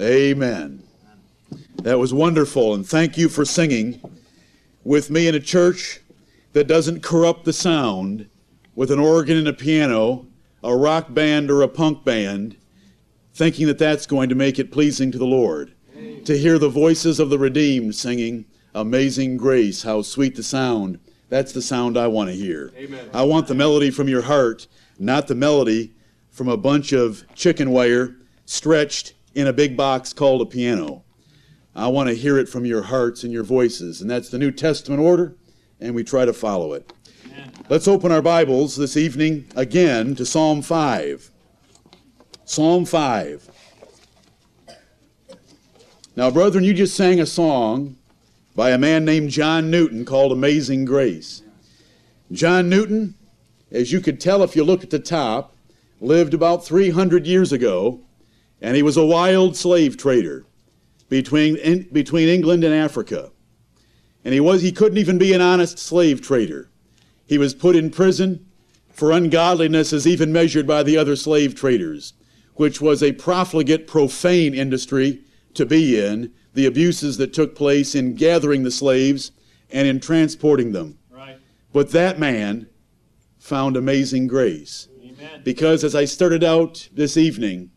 Amen. That was wonderful, and thank you for singing with me in a church that doesn't corrupt the sound with an organ and a piano, a rock band or a punk band, thinking that that's going to make it pleasing to the Lord. To hear the voices of the redeemed singing, Amazing Grace, how sweet the sound. That's the sound I want to hear. Amen. I want the melody from your heart, not the melody from a bunch of chicken wire stretched in a big box called a piano. I want to hear it from your hearts and your voices. And that's the New Testament order, and we try to follow it. Let's open our Bibles this evening again to Psalm 5. Psalm 5. Now, brethren, you just sang a song by a man named John Newton called Amazing Grace. John Newton, as you could tell if you look at the top, lived about 300 years ago, and he was a wild slave trader between, in, between England and Africa. And he, was, he couldn't even be an honest slave trader. He was put in prison for ungodliness as even measured by the other slave traders, which was a profligate, profane industry to be in, the abuses that took place in gathering the slaves and in transporting them. Right. But that man found amazing grace. Amen. Because as I started out this evening,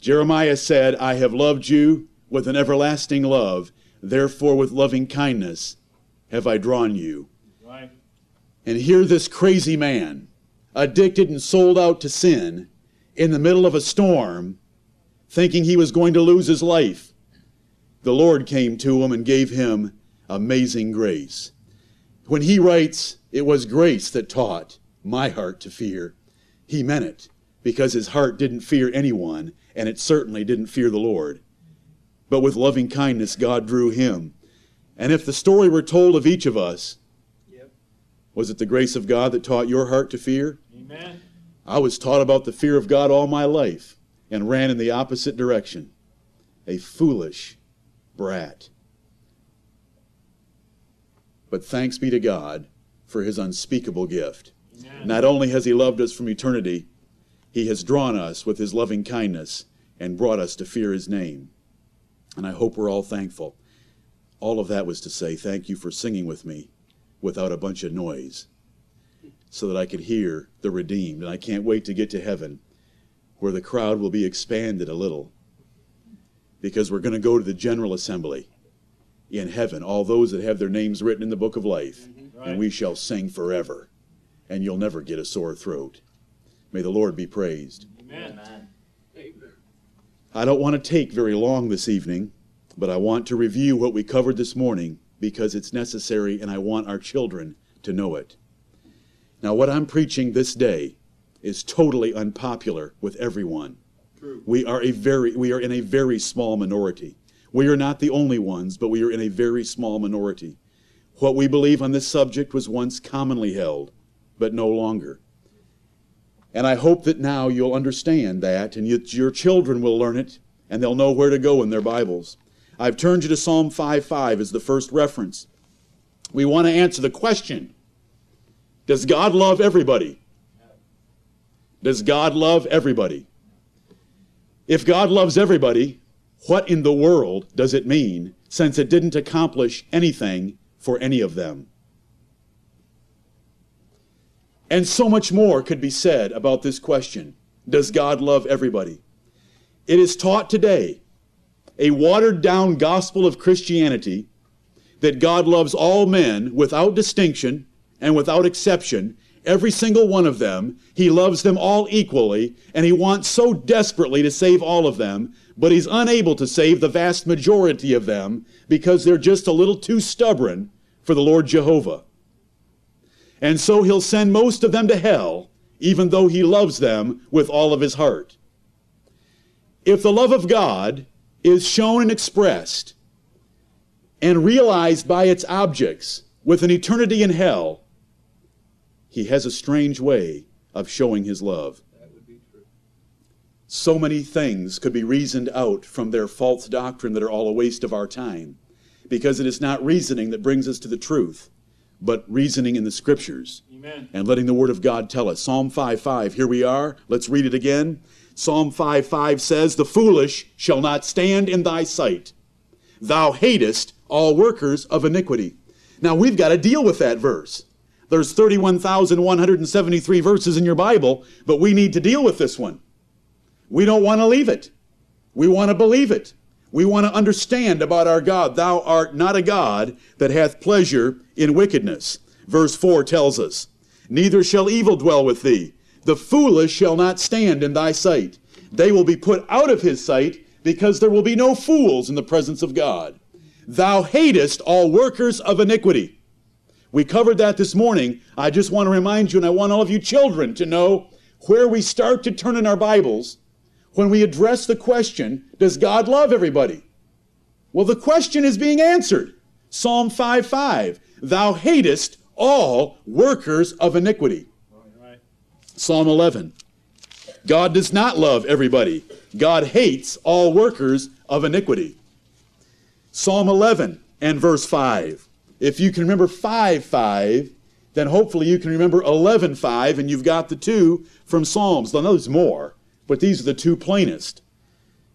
Jeremiah said, I have loved you with an everlasting love, therefore with loving kindness have I drawn you. Right. And here this crazy man, addicted and sold out to sin, in the middle of a storm, thinking he was going to lose his life, the Lord came to him and gave him amazing grace. When he writes, It was grace that taught my heart to fear, he meant it because his heart didn't fear anyone, and it certainly didn't fear the Lord. But with loving kindness, God drew him. And if the story were told of each of us, Yep. was it the grace of God that taught your heart to fear? Amen. I was taught about the fear of God all my life and ran in the opposite direction. A foolish brat. But thanks be to God for his unspeakable gift. Amen. Not only has he loved us from eternity, he has drawn us with his loving kindness and brought us to fear his name. And I hope we're all thankful. All of that was to say thank you for singing with me without a bunch of noise so that I could hear the redeemed. And I can't wait to get to heaven where the crowd will be expanded a little because we're going to go to the general assembly in heaven, all those that have their names written in the book of life, mm-hmm. Right. and we shall sing forever, and you'll never get a sore throat. May the Lord be praised. Amen. I don't want to take very long this evening, but I want to review what we covered this morning because it's necessary and I want our children to know it. Now, what I'm preaching this day is totally unpopular with everyone. True. We are a very we are in a very small minority. We are not the only ones, but we are in a very small minority. What we believe on this subject was once commonly held, but no longer. And I hope that now you'll understand that, and you, your children will learn it, and they'll know where to go in their Bibles. I've turned you to Psalm 5:5 as the first reference. We want to answer the question Does God love everybody? Does God love everybody? If God loves everybody, what in the world does it mean since it didn't accomplish anything for any of them? And so much more could be said about this question Does God love everybody? It is taught today, a watered down gospel of Christianity, that God loves all men without distinction and without exception, every single one of them. He loves them all equally, and He wants so desperately to save all of them, but He's unable to save the vast majority of them because they're just a little too stubborn for the Lord Jehovah. And so he'll send most of them to hell, even though he loves them with all of his heart. If the love of God is shown and expressed and realized by its objects with an eternity in hell, he has a strange way of showing his love. So many things could be reasoned out from their false doctrine that are all a waste of our time, because it is not reasoning that brings us to the truth, but reasoning in the scriptures Amen. and letting the word of God tell us. Psalm 5 5, here we are. Let's read it again. Psalm 5 5 says, The foolish shall not stand in thy sight. Thou hatest all workers of iniquity. Now we've got to deal with that verse. There's 31,173 verses in your Bible, but we need to deal with this one. We don't want to leave it. We want to believe it. We want to understand about our God. Thou art not a God that hath pleasure in wickedness. Verse 4 tells us, Neither shall evil dwell with thee. The foolish shall not stand in thy sight. They will be put out of his sight because there will be no fools in the presence of God. Thou hatest all workers of iniquity. We covered that this morning. I just want to remind you, and I want all of you children to know where we start to turn in our Bibles when we address the question, Does God love everybody? Well, the question is being answered. Psalm 5 5. Thou hatest all workers of iniquity. Right. Psalm 11. God does not love everybody. God hates all workers of iniquity. Psalm 11 and verse 5. If you can remember 5 5, then hopefully you can remember 11 5, and you've got the two from Psalms. Now, there's more, but these are the two plainest.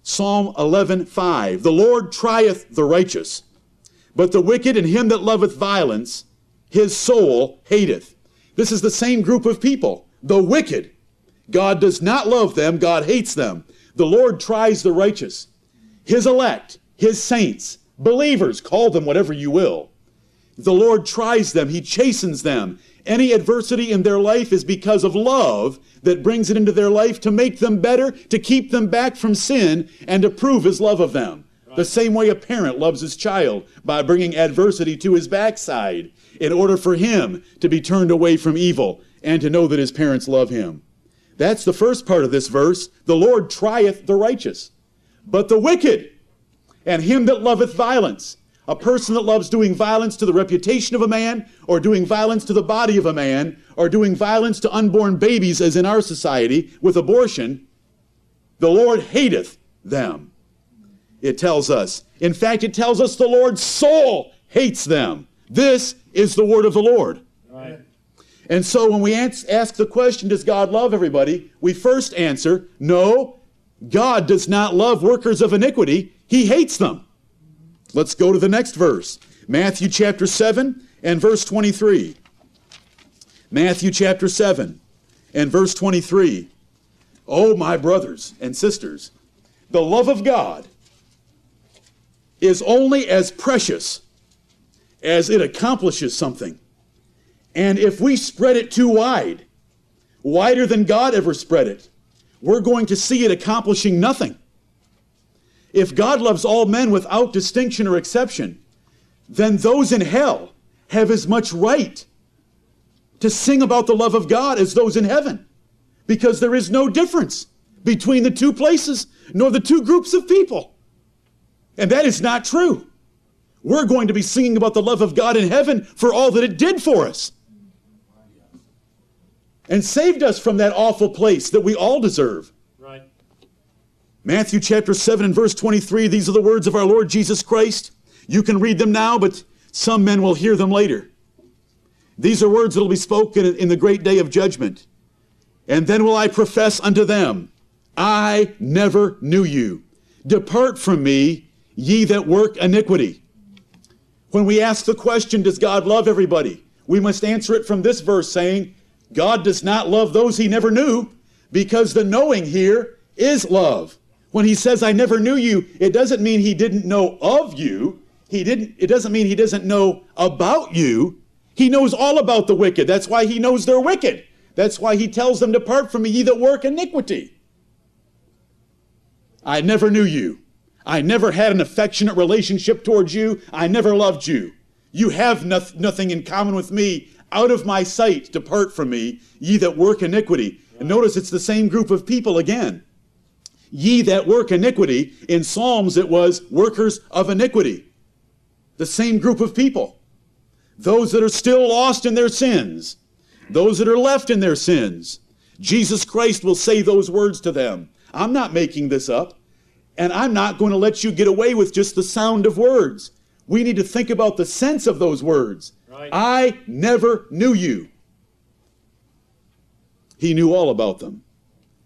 Psalm 11 5. The Lord trieth the righteous, but the wicked and him that loveth violence, his soul hateth. This is the same group of people, the wicked. God does not love them, God hates them. The Lord tries the righteous, his elect, his saints, believers, call them whatever you will. The Lord tries them, He chastens them. Any adversity in their life is because of love that brings it into their life to make them better, to keep them back from sin, and to prove His love of them. The same way a parent loves his child by bringing adversity to his backside in order for him to be turned away from evil and to know that his parents love him. That's the first part of this verse. The Lord trieth the righteous, but the wicked and him that loveth violence. A person that loves doing violence to the reputation of a man, or doing violence to the body of a man, or doing violence to unborn babies, as in our society with abortion, the Lord hateth them. It tells us. In fact, it tells us the Lord's soul hates them. This is the word of the Lord. Right. And so when we ask the question, does God love everybody? We first answer, no, God does not love workers of iniquity. He hates them. Let's go to the next verse. Matthew chapter 7 and verse 23. Matthew chapter 7 and verse 23. Oh, my brothers and sisters, the love of God is only as precious as it accomplishes something. And if we spread it too wide, wider than God ever spread it, we're going to see it accomplishing nothing. If God loves all men without distinction or exception, then those in hell have as much right to sing about the love of God as those in heaven, because there is no difference between the two places nor the two groups of people. And that is not true. We're going to be singing about the love of God in heaven for all that it did for us and saved us from that awful place that we all deserve. Matthew chapter 7 and verse 23, these are the words of our Lord Jesus Christ. You can read them now, but some men will hear them later. These are words that will be spoken in the great day of judgment. And then will I profess unto them, I never knew you. Depart from me, ye that work iniquity. When we ask the question, does God love everybody? We must answer it from this verse saying, God does not love those he never knew because the knowing here is love. When he says, I never knew you, it doesn't mean he didn't know of you. He didn't, it doesn't mean he doesn't know about you. He knows all about the wicked. That's why he knows they're wicked. That's why he tells them, Depart from me, ye that work iniquity. I never knew you. I never had an affectionate relationship towards you. I never loved you. You have no- nothing in common with me. Out of my sight, depart from me, ye that work iniquity. And notice it's the same group of people again. Ye that work iniquity. In Psalms, it was workers of iniquity. The same group of people. Those that are still lost in their sins. Those that are left in their sins. Jesus Christ will say those words to them. I'm not making this up. And I'm not going to let you get away with just the sound of words. We need to think about the sense of those words. Right. I never knew you. He knew all about them,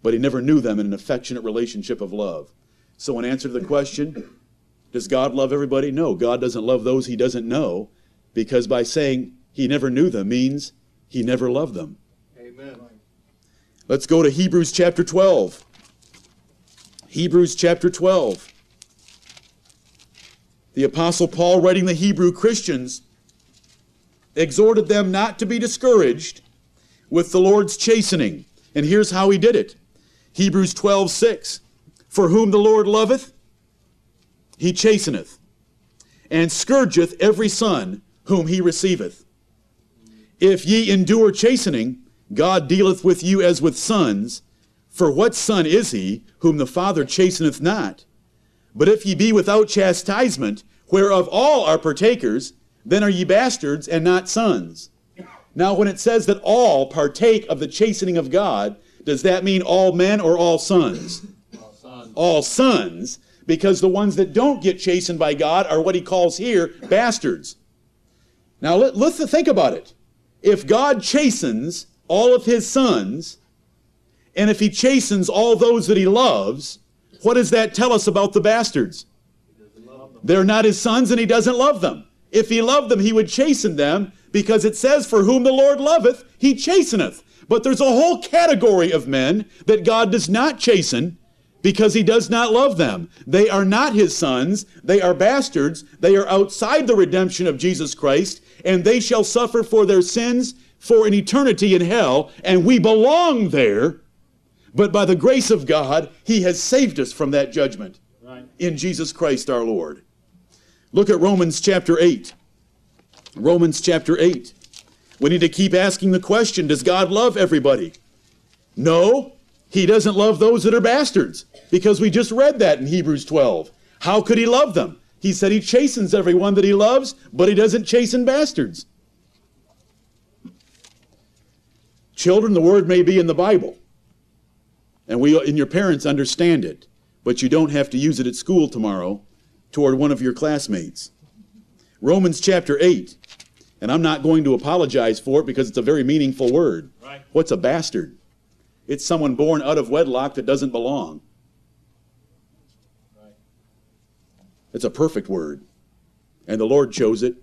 but he never knew them in an affectionate relationship of love. So, in answer to the question, does God love everybody? No, God doesn't love those he doesn't know, because by saying he never knew them means he never loved them. Amen. Let's go to Hebrews chapter 12. Hebrews chapter 12. The Apostle Paul, writing the Hebrew Christians, exhorted them not to be discouraged with the Lord's chastening. And here's how he did it Hebrews 12, 6. For whom the Lord loveth, he chasteneth, and scourgeth every son whom he receiveth. If ye endure chastening, God dealeth with you as with sons. For what son is he whom the Father chasteneth not? But if ye be without chastisement, whereof all are partakers, then are ye bastards and not sons. Now, when it says that all partake of the chastening of God, does that mean all men or all sons? All sons. Because the ones that don't get chastened by God are what he calls here bastards. Now, let, let's think about it. If God chastens all of his sons, and if he chastens all those that he loves, what does that tell us about the bastards? They're not his sons and he doesn't love them. If he loved them, he would chasten them because it says, For whom the Lord loveth, he chasteneth. But there's a whole category of men that God does not chasten because he does not love them. They are not his sons. They are bastards. They are outside the redemption of Jesus Christ, and they shall suffer for their sins for an eternity in hell, and we belong there. But by the grace of God, he has saved us from that judgment Right. in Jesus Christ our Lord. Look at Romans chapter 8. Romans chapter 8. We need to keep asking the question Does God love everybody? No, He doesn't love those that are bastards, because we just read that in Hebrews 12. How could He love them? He said He chastens everyone that He loves, but He doesn't chasten bastards. Children, the word may be in the Bible, and we and your parents understand it, but you don't have to use it at school tomorrow toward one of your classmates. Romans chapter 8. And I'm not going to apologize for it because it's a very meaningful word. Right. What's a bastard? It's someone born out of wedlock that doesn't belong. Right. It's a perfect word. And the Lord chose it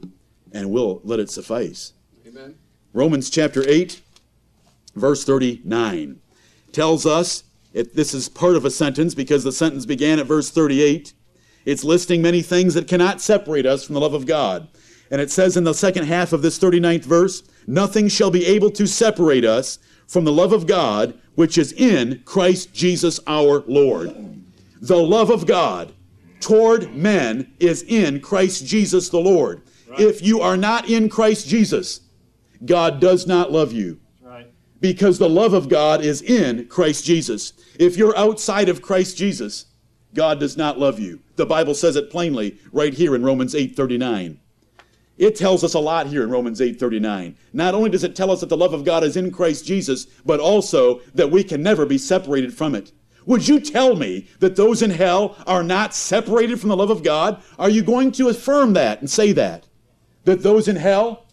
and will let it suffice. Amen. Romans chapter 8, verse 39 tells us, if this is part of a sentence because the sentence began at verse 38, it's listing many things that cannot separate us from the love of God. And it says in the second half of this 39th verse, nothing shall be able to separate us from the love of God which is in Christ Jesus our Lord. The love of God toward men is in Christ Jesus the Lord. If you are not in Christ Jesus, God does not love you Right. because the love of God is in Christ Jesus. If you're outside of Christ Jesus, God does not love you. The Bible says it plainly right here in Romans 8:39. It tells us a lot here in Romans 8:39. Not only does it tell us that the love of God is in Christ Jesus, but also that we can never be separated from it. Would you tell me that those in hell are not separated from the love of God? Are you going to affirm that and say that? That those in hell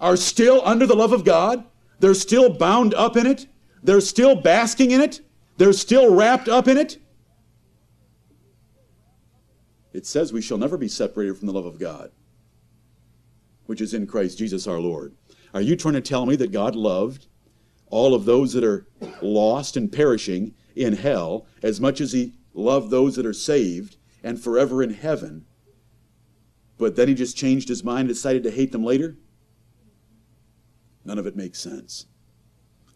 are still under the love of God? They're still bound up in it? They're still basking in it? They're still wrapped up in it? It says we shall never be separated from the love of God, which is in Christ Jesus our Lord. Are you trying to tell me that God loved all of those that are lost and perishing in hell as much as he loved those that are saved and forever in heaven? But then he just changed his mind and decided to hate them later? None of it makes sense.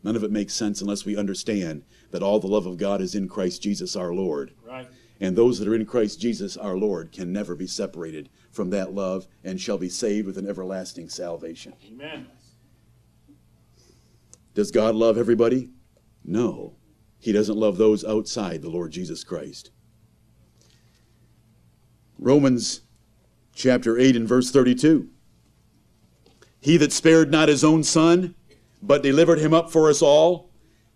None of it makes sense unless we understand that all the love of God is in Christ Jesus our Lord. Right. And those that are in Christ Jesus our Lord can never be separated from that love and shall be saved with an everlasting salvation. Amen. Does God love everybody? No. He doesn't love those outside the Lord Jesus Christ. Romans chapter 8 and verse 32. He that spared not his own son, but delivered him up for us all,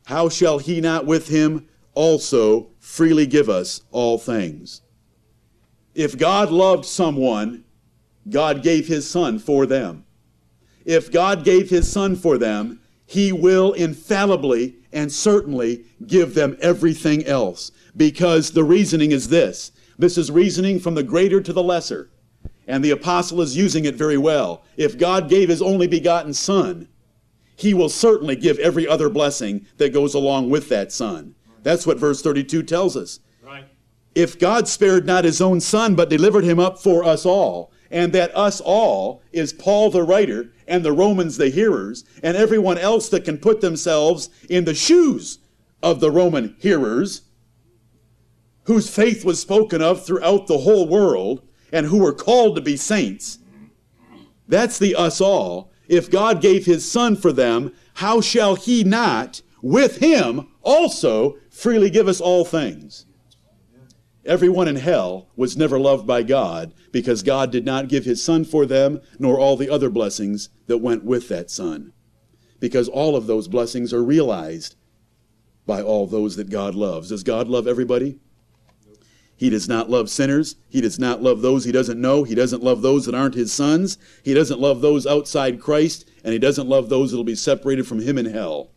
how shall he not with him also freely give us all things? If God loved someone God gave his son for them. If God gave his son for them, he will infallibly and certainly give them everything else. Because the reasoning is this this is reasoning from the greater to the lesser. And the apostle is using it very well. If God gave his only begotten son, he will certainly give every other blessing that goes along with that son. That's what verse 32 tells us. If God spared not his own son, but delivered him up for us all, and that us all is Paul the writer and the Romans the hearers, and everyone else that can put themselves in the shoes of the Roman hearers, whose faith was spoken of throughout the whole world, and who were called to be saints. That's the us all. If God gave his Son for them, how shall he not, with him, also freely give us all things? Everyone in hell was never loved by God because God did not give his Son for them, nor all the other blessings that went with that Son. Because all of those blessings are realized by all those that God loves. Does God love everybody? He does not love sinners. He does not love those he doesn't know. He doesn't love those that aren't his sons. He doesn't love those outside Christ. And he doesn't love those that will be separated from him in hell.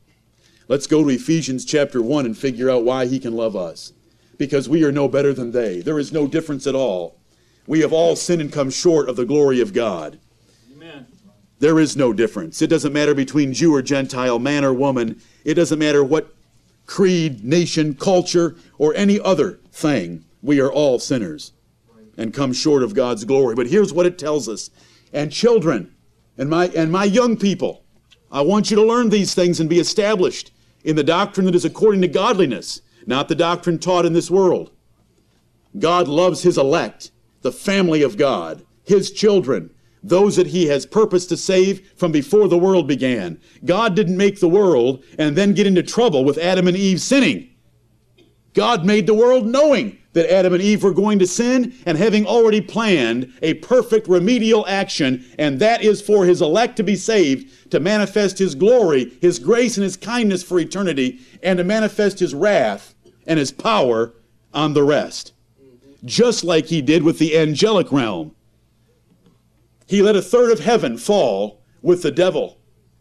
Let's go to Ephesians chapter 1 and figure out why he can love us. Because we are no better than they. There is no difference at all. We have all sinned and come short of the glory of God. Amen. There is no difference. It doesn't matter between Jew or Gentile, man or woman. It doesn't matter what creed, nation, culture, or any other thing. We are all sinners and come short of God's glory. But here's what it tells us. And children, and my and my young people, I want you to learn these things and be established in the doctrine that is according to godliness, not the doctrine taught in this world. God loves his elect, the family of God, his children, those that he has purposed to save from before the world began. God didn't make the world and then get into trouble with Adam and Eve sinning. God made the world knowing that Adam and Eve were going to sin and having already planned a perfect remedial action, and that is for his elect to be saved, to manifest his glory, his grace, and his kindness for eternity, and to manifest his wrath and his power on the rest. Just like he did with the angelic realm. He let a third of heaven fall with the devil.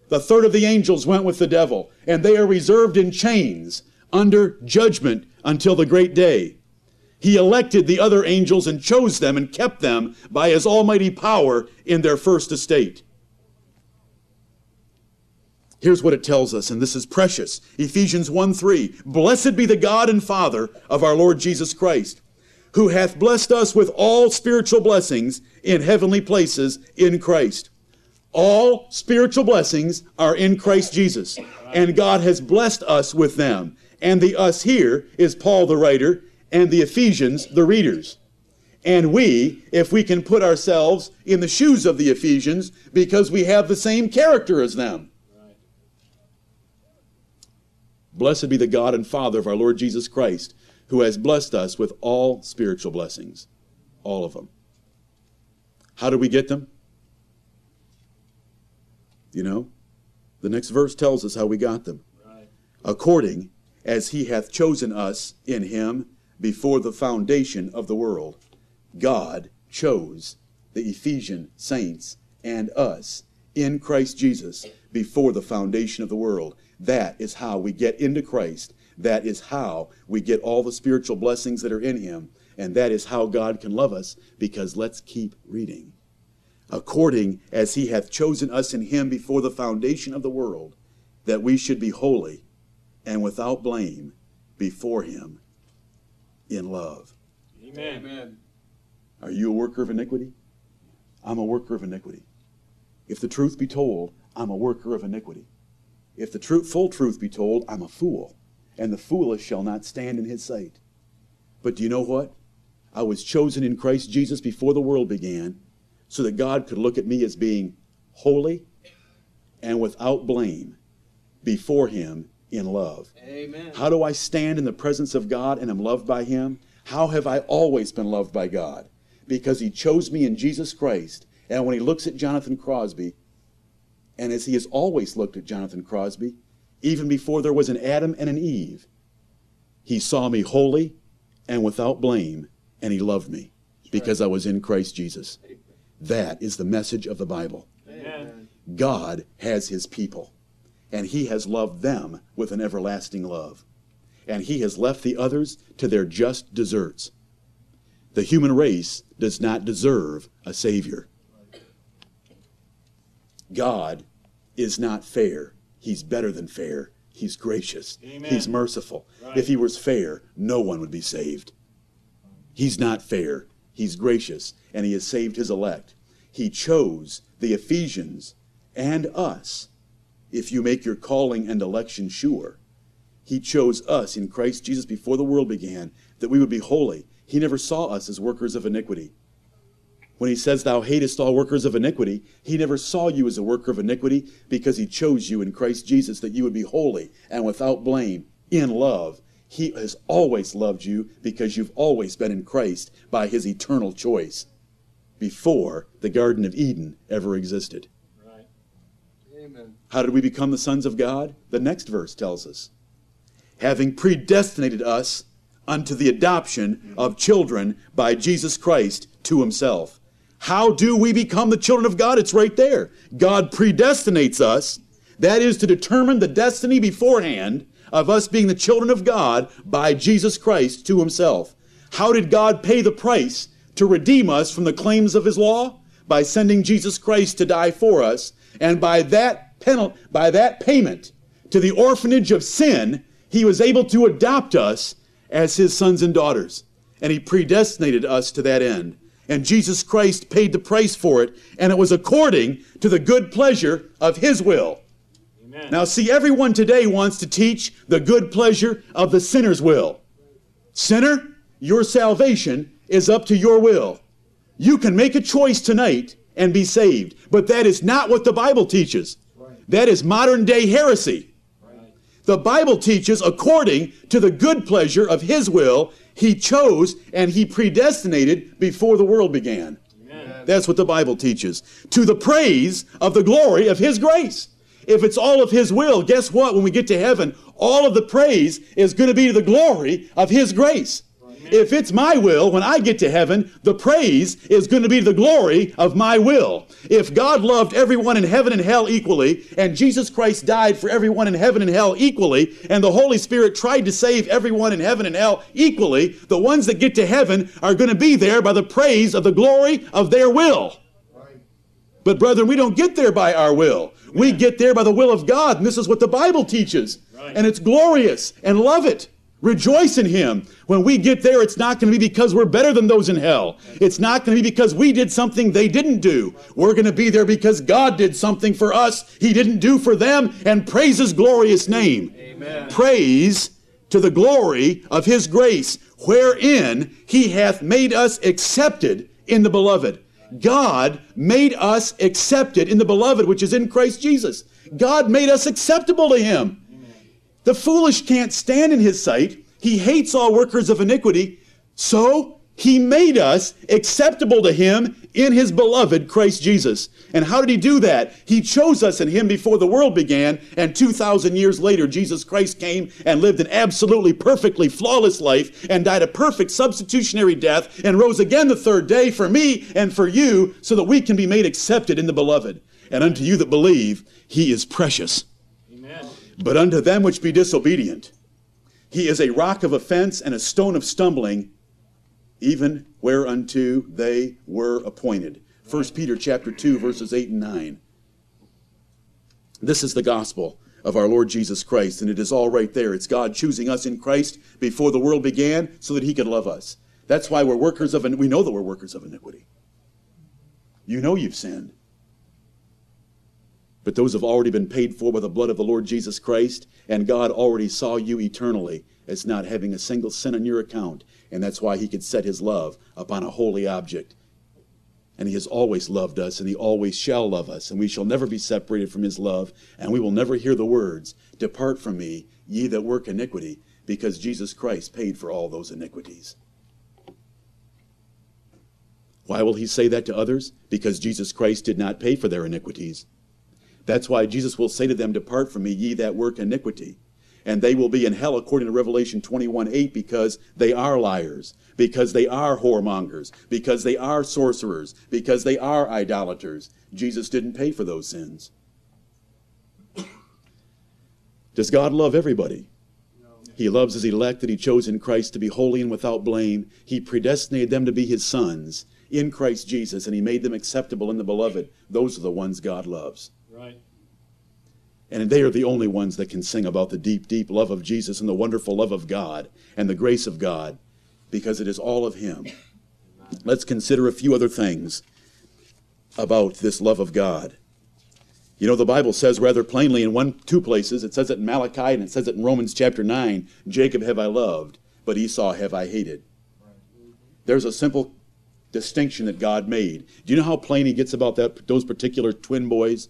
The third of the angels went with the devil, and they are reserved in chains under judgment until the great day. He elected the other angels and chose them and kept them by his almighty power in their first estate. Here's what it tells us, and this is precious. Ephesians 1 3. Blessed be the God and Father of our Lord Jesus Christ, who hath blessed us with all spiritual blessings in heavenly places in Christ. All spiritual blessings are in Christ Jesus, and God has blessed us with them. And the us here is Paul the writer, and the Ephesians the readers. And we, if we can put ourselves in the shoes of the Ephesians, because we have the same character as them. Blessed be the God and Father of our Lord Jesus Christ, who has blessed us with all spiritual blessings. All of them. How do we get them? You know? The next verse tells us how we got them. Right. According as he hath chosen us in him before the foundation of the world. God chose the Ephesian saints and us in Christ Jesus before the foundation of the world. That is how we get into Christ. That is how we get all the spiritual blessings that are in Him. And that is how God can love us because let's keep reading. According as He hath chosen us in Him before the foundation of the world, that we should be holy and without blame before Him in love. Amen. Amen. Are you a worker of iniquity? I'm a worker of iniquity. If the truth be told, I'm a worker of iniquity. If the full truth be told, I'm a fool, and the foolish shall not stand in his sight. But do you know what? I was chosen in Christ Jesus before the world began so that God could look at me as being holy and without blame before him in love. Amen. How do I stand in the presence of God and am loved by Him? How have I always been loved by God? Because He chose me in Jesus Christ. And when He looks at Jonathan Crosby, and as He has always looked at Jonathan Crosby, even before there was an Adam and an Eve, He saw me holy and without blame, and He loved me because I was in Christ Jesus. That is the message of the Bible. Amen. God has his people, and he has loved them with an everlasting love. And he has left the others to their just deserts. The human race does not deserve a Savior. God is not fair. He's better than fair. He's gracious. Amen. He's merciful. Right. If he was fair, no one would be saved. He's not fair. He's gracious, and he has saved his elect. He chose the Ephesians and us, if you make your calling and election sure. He chose us in Christ Jesus before the world began that we would be holy. He never saw us as workers of iniquity. When he says, Thou hatest all workers of iniquity, he never saw you as a worker of iniquity because he chose you in Christ Jesus that you would be holy and without blame in love. He has always loved you because you've always been in Christ by his eternal choice before the Garden of Eden ever existed. Right. Amen. How did we become the sons of God? The next verse tells us. Having predestinated us unto the adoption of children by Jesus Christ to himself. How do we become the children of God? It's right there. God predestinates us. That is to determine the destiny beforehand of us being the children of God by Jesus Christ to himself. How did God pay the price to redeem us from the claims of his law? By sending Jesus Christ to die for us. And by that penalty, by that payment to the orphanage of sin, he was able to adopt us as his sons and daughters. And he predestinated us to that end. And Jesus Christ paid the price for it, and it was according to the good pleasure of his will. Amen. Now, see, everyone today wants to teach the good pleasure of the sinner's will. Sinner, your salvation is up to your will. You can make a choice tonight and be saved, but that is not what the Bible teaches. That is modern day heresy. The Bible teaches according to the good pleasure of His will, He chose and He predestinated before the world began. Amen. That's what the Bible teaches. To the praise of the glory of His grace. If it's all of His will, guess what? When we get to heaven, all of the praise is going to be to the glory of His grace. If it's my will, when I get to heaven, the praise is going to be the glory of my will. If God loved everyone in heaven and hell equally, and Jesus Christ died for everyone in heaven and hell equally, and the Holy Spirit tried to save everyone in heaven and hell equally, the ones that get to heaven are going to be there by the praise of the glory of their will. But, brethren, we don't get there by our will. We get there by the will of God, and this is what the Bible teaches. And it's glorious, and love it. Rejoice in Him. When we get there, it's not going to be because we're better than those in hell. It's not going to be because we did something they didn't do. We're going to be there because God did something for us He didn't do for them, and praise His glorious name. Amen. Praise to the glory of His grace, wherein He hath made us accepted in the beloved. God made us accepted in the beloved, which is in Christ Jesus. God made us acceptable to Him. The foolish can't stand in His sight. He hates all workers of iniquity. So He made us acceptable to Him in His beloved Christ Jesus. And how did He do that? He chose us in Him before the world began, and 2,000 years later, Jesus Christ came and lived an absolutely perfectly flawless life and died a perfect substitutionary death and rose again the third day for me and for you so that we can be made accepted in the beloved. And unto you that believe, He is precious. But unto them which be disobedient, he is a rock of offense and a stone of stumbling, even whereunto they were appointed. 1 Peter chapter 2, verses 8 and 9. This is the gospel of our Lord Jesus Christ, and it is all right there. It's God choosing us in Christ before the world began so that he could love us. That's why we're workers of, we know that we're workers of iniquity. You know you've sinned. But those have already been paid for by the blood of the Lord Jesus Christ, and God already saw you eternally as not having a single sin on your account, and that's why He could set His love upon a holy object. And He has always loved us, and He always shall love us, and we shall never be separated from His love, and we will never hear the words, Depart from me, ye that work iniquity, because Jesus Christ paid for all those iniquities. Why will He say that to others? Because Jesus Christ did not pay for their iniquities. That's why Jesus will say to them, Depart from me, ye that work iniquity. And they will be in hell according to Revelation 21 8 because they are liars, because they are whoremongers, because they are sorcerers, because they are idolaters. Jesus didn't pay for those sins. Does God love everybody? He loves his elect that he chose in Christ to be holy and without blame. He predestinated them to be his sons in Christ Jesus, and he made them acceptable in the beloved. Those are the ones God loves. Right. And they are the only ones that can sing about the deep, deep love of Jesus and the wonderful love of God and the grace of God because it is all of Him. Let's consider a few other things about this love of God. You know, the Bible says rather plainly in one, two places, it says it in Malachi and it says it in Romans chapter 9 Jacob have I loved, but Esau have I hated. There's a simple distinction that God made. Do you know how plain he gets about that, those particular twin boys?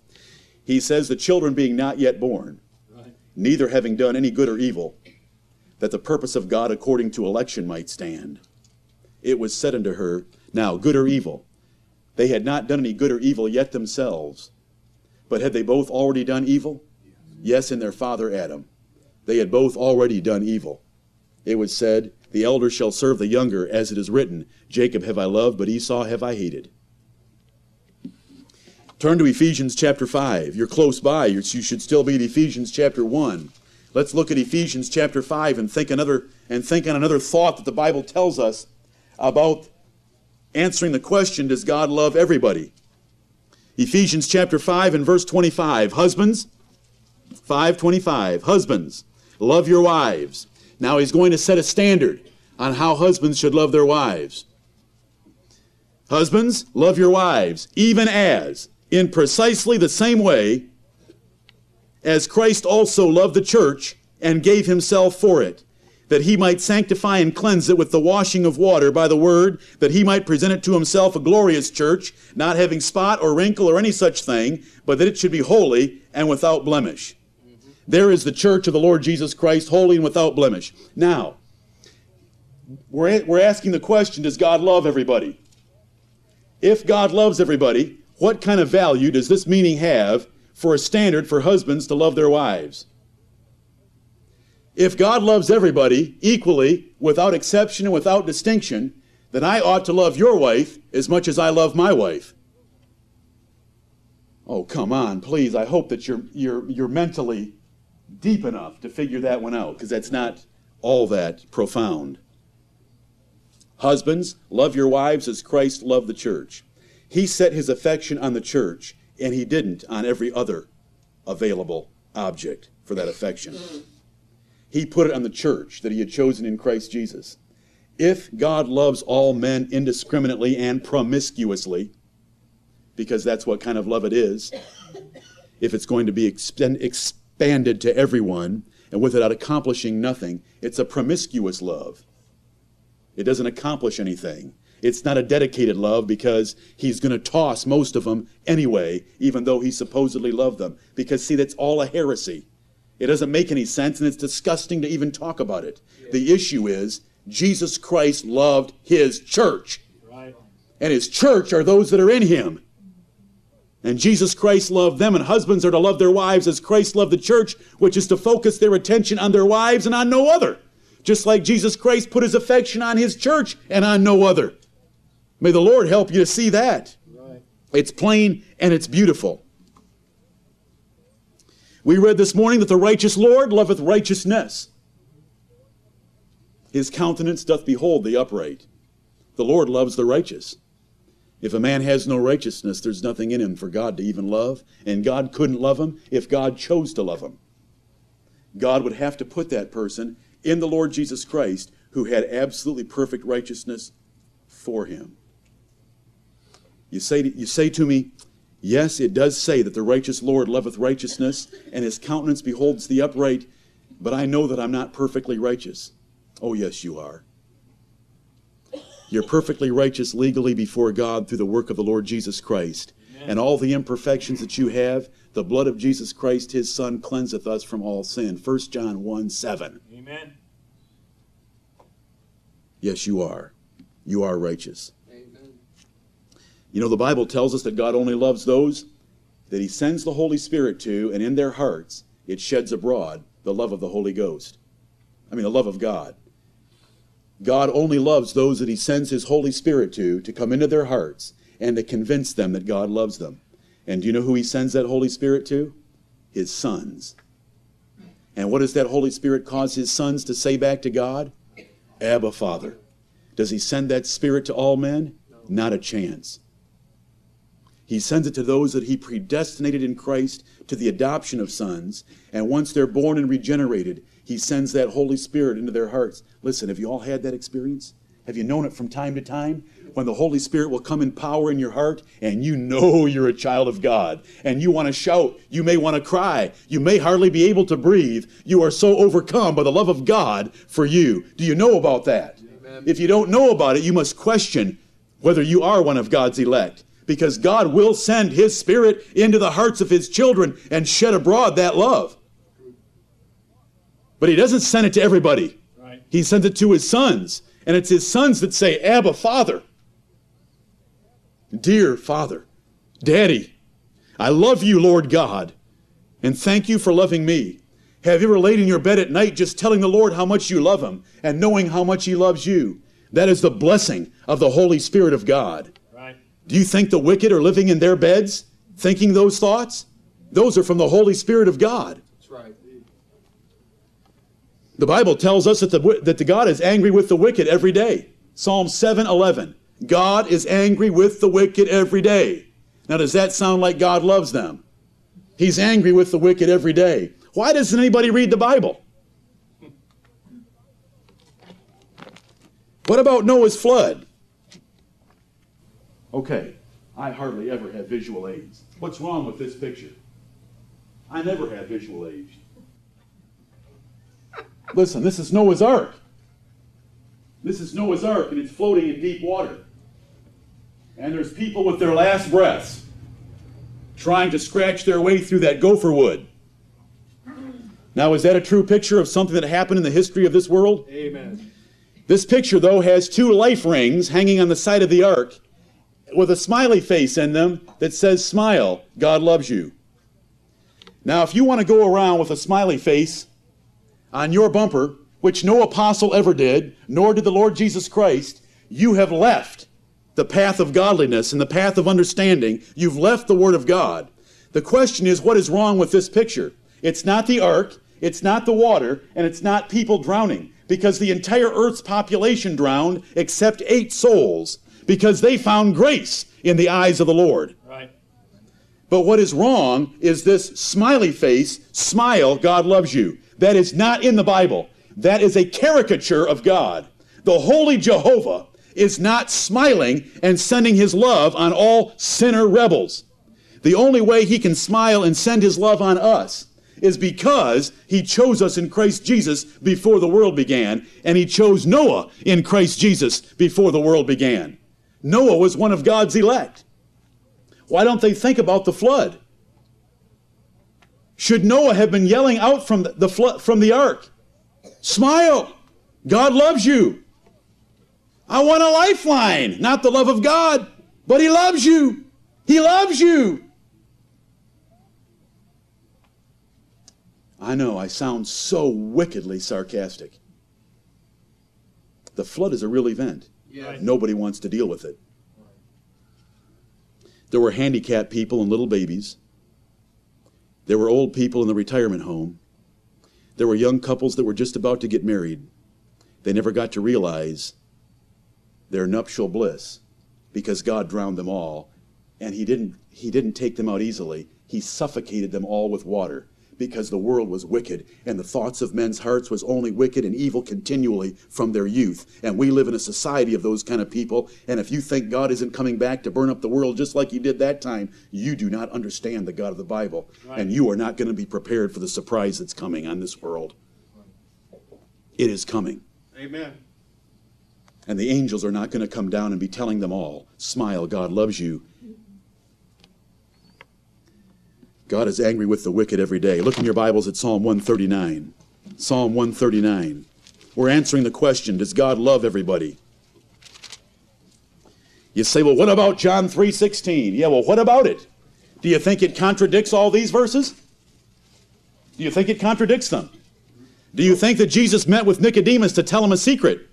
He says, the children being not yet born, Right. neither having done any good or evil, that the purpose of God according to election might stand. It was said unto her, Now, good or evil? They had not done any good or evil yet themselves, but had they both already done evil? Yes, in their father Adam. They had both already done evil. It was said, The elder shall serve the younger, as it is written, Jacob have I loved, but Esau have I hated. Turn to Ephesians chapter 5. You're close by. You should still be at Ephesians chapter 1. Let's look at Ephesians chapter 5 and think another and think on another thought that the Bible tells us about answering the question does God love everybody? Ephesians chapter 5 and verse 25. Husbands 525. Husbands, love your wives. Now he's going to set a standard on how husbands should love their wives. Husbands, love your wives, even as, in precisely the same way as Christ also loved the church and gave himself for it, that he might sanctify and cleanse it with the washing of water by the word, that he might present it to himself a glorious church, not having spot or wrinkle or any such thing, but that it should be holy and without blemish. There is the church of the Lord Jesus Christ, holy and without blemish. Now, we're, we're asking the question does God love everybody? If God loves everybody, what kind of value does this meaning have for a standard for husbands to love their wives? If God loves everybody equally, without exception and without distinction, then I ought to love your wife as much as I love my wife. Oh, come on, please. I hope that you're, you're, you're mentally deep enough to figure that one out, because that's not all that profound. Husbands, love your wives as Christ loved the church. He set his affection on the church, and he didn't on every other available object for that affection. He put it on the church that he had chosen in Christ Jesus. If God loves all men indiscriminately and promiscuously, because that's what kind of love it is, if it's going to be expanded to everyone and without accomplishing nothing, it's a promiscuous love. It doesn't accomplish anything. It's not a dedicated love because he's going to toss most of them anyway, even though he supposedly loved them. Because, see, that's all a heresy. It doesn't make any sense, and it's disgusting to even talk about it. The issue is Jesus Christ loved his church, Right. and his church are those that are in him. And Jesus Christ loved them, and husbands are to love their wives as Christ loved the church, which is to focus their attention on their wives and on no other. Just like Jesus Christ put his affection on his church and on no other. May the Lord help you to see that. Right. It's plain and it's beautiful. We read this morning that the righteous Lord loveth righteousness. His countenance doth behold the upright. The Lord loves the righteous. If a man has no righteousness, there's nothing in him for God to even love, and God couldn't love him if God chose to love him. God would have to put that person in the Lord Jesus Christ, who had absolutely perfect righteousness for him. You say, you say to me, Yes, it does say that the righteous Lord loveth righteousness, and his countenance beholds the upright, but I know that I'm not perfectly righteous. Oh, yes, you are. You're perfectly righteous legally before God through the work of the Lord Jesus Christ. And all the imperfections that you have, the blood of Jesus Christ, his Son, cleanseth us from all sin. 1 John 1 7. Amen. Yes, you are. You are righteous. You know, the Bible tells us that God only loves those that He sends the Holy Spirit to, and in their hearts it sheds abroad The love of the Holy Ghost. I mean, the love of God. God only loves those that He sends His Holy Spirit to, to come into their hearts and to convince them that God loves them. And do you know who He sends that Holy Spirit to? His sons. And what does that Holy Spirit cause His sons to say back to God? Abba, Father. Does He send that Spirit to all men? Not a chance. He sends it to those that He predestinated in Christ to the adoption of sons. And once they're born and regenerated, He sends that Holy Spirit into their hearts. Listen, have you all had that experience? Have you known it from time to time? When the Holy Spirit will come in power in your heart and you know you're a child of God and you want to shout, you may want to cry, you may hardly be able to breathe. You are so overcome by the love of God for you. Do you know about that? Amen. If you don't know about it, you must question whether you are one of God's elect because God will send His Spirit into the hearts of His children and shed abroad that love. But He doesn't send it to everybody, right. He sends it to His sons. And it's His sons that say, Abba, Father. Dear Father, Daddy, I love you, Lord God, and thank you for loving me. Have you ever laid in your bed at night just telling the Lord how much you love Him and knowing how much He loves you? That is the blessing of the Holy Spirit of God. Do you think the wicked are living in their beds thinking those thoughts? Those are from the Holy Spirit of God. That's right. The Bible tells us that the, that the God is angry with the wicked every day. Psalm 7:11. God is angry with the wicked every day. Now does that sound like God loves them? He's angry with the wicked every day. Why doesn't anybody read the Bible? What about Noah's flood? Okay, I hardly ever have visual aids. What's wrong with this picture? I never have visual aids. Listen, this is Noah's Ark. This is Noah's Ark, and it's floating in deep water. And there's people with their last breaths trying to scratch their way through that gopher wood. Now, is that a true picture of something that happened in the history of this world? Amen. This picture, though, has two life rings hanging on the side of the ark with a smiley face in them that says, Smile, God loves you. Now, if you want to go around with a smiley face on your bumper, which no apostle ever did, nor did the Lord Jesus Christ, you have left the path of godliness and the path of understanding. You've left the Word of God. The question is, what is wrong with this picture? It's not the ark, it's not the water, and it's not people drowning, because the entire earth's population drowned except eight souls because they found grace in the eyes of the Lord. Right. But what is wrong is this smiley face, smile, God loves you. That is not in the Bible. That is a caricature of God. The holy Jehovah is not smiling and sending his love on all sinner rebels. The only way he can smile and send his love on us is because he chose us in Christ Jesus before the world began, and he chose Noah in Christ Jesus before the world began. Noah was one of God's elect. Why don't they think about the flood? Should Noah have been yelling out from the, flood, from the ark, Smile! God loves you. I want a lifeline, not the love of God, but He loves you. He loves you. I know I sound so wickedly sarcastic. The flood is a real event. Yes. Nobody wants to deal with it. There were handicapped people and little babies. There were old people in the retirement home. There were young couples that were just about to get married. They never got to realize their nuptial bliss because God drowned them all and he didn't he didn't take them out easily. He suffocated them all with water because the world was wicked and the thoughts of men's hearts was only wicked and evil continually from their youth. And we live in a society of those kind of people. And if you think God isn't coming back to burn up the world just like he did that time, you do not understand the God of the Bible. Right. And you are not going to be prepared for the surprise that's coming on this world. It is coming. Amen. And the angels are not going to come down and be telling them all, smile, God loves you. God is angry with the wicked every day. Look in your Bibles at Psalm 139. Psalm 139. We're answering the question Does God love everybody? You say, well, what about John 3:16? Yeah, well, what about it? Do you think it contradicts all these verses? Do you think it contradicts them? Do you think that Jesus met with Nicodemus to tell him a secret?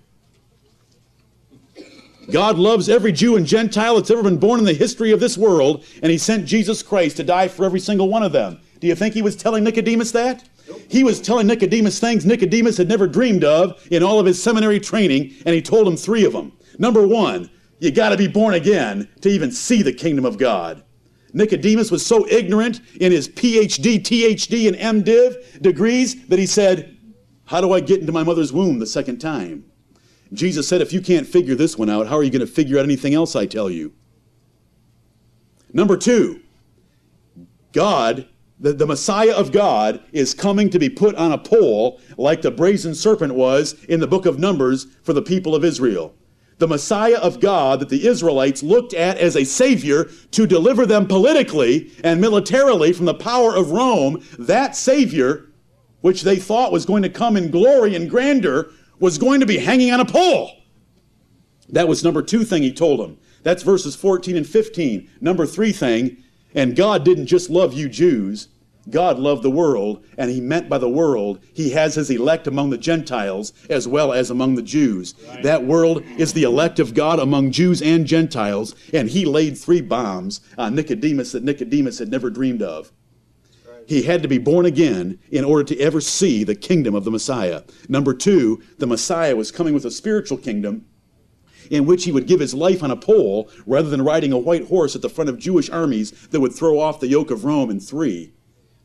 God loves every Jew and Gentile that's ever been born in the history of this world, and He sent Jesus Christ to die for every single one of them. Do you think He was telling Nicodemus that? He was telling Nicodemus things Nicodemus had never dreamed of in all of his seminary training, and He told him three of them. Number one, you got to be born again to even see the kingdom of God. Nicodemus was so ignorant in his PhD, THD, and MDiv degrees that he said, How do I get into my mother's womb the second time? Jesus said, If you can't figure this one out, how are you going to figure out anything else I tell you? Number two, God, the, the Messiah of God, is coming to be put on a pole like the brazen serpent was in the book of Numbers for the people of Israel. The Messiah of God that the Israelites looked at as a Savior to deliver them politically and militarily from the power of Rome, that Savior, which they thought was going to come in glory and grandeur, was going to be hanging on a pole. That was number two thing he told him. That's verses 14 and 15. Number three thing, and God didn't just love you Jews, God loved the world, and he meant by the world, he has his elect among the Gentiles as well as among the Jews. Right. That world is the elect of God among Jews and Gentiles, and he laid three bombs on Nicodemus that Nicodemus had never dreamed of. He had to be born again in order to ever see the kingdom of the Messiah. Number two, the Messiah was coming with a spiritual kingdom in which he would give his life on a pole rather than riding a white horse at the front of Jewish armies that would throw off the yoke of Rome in three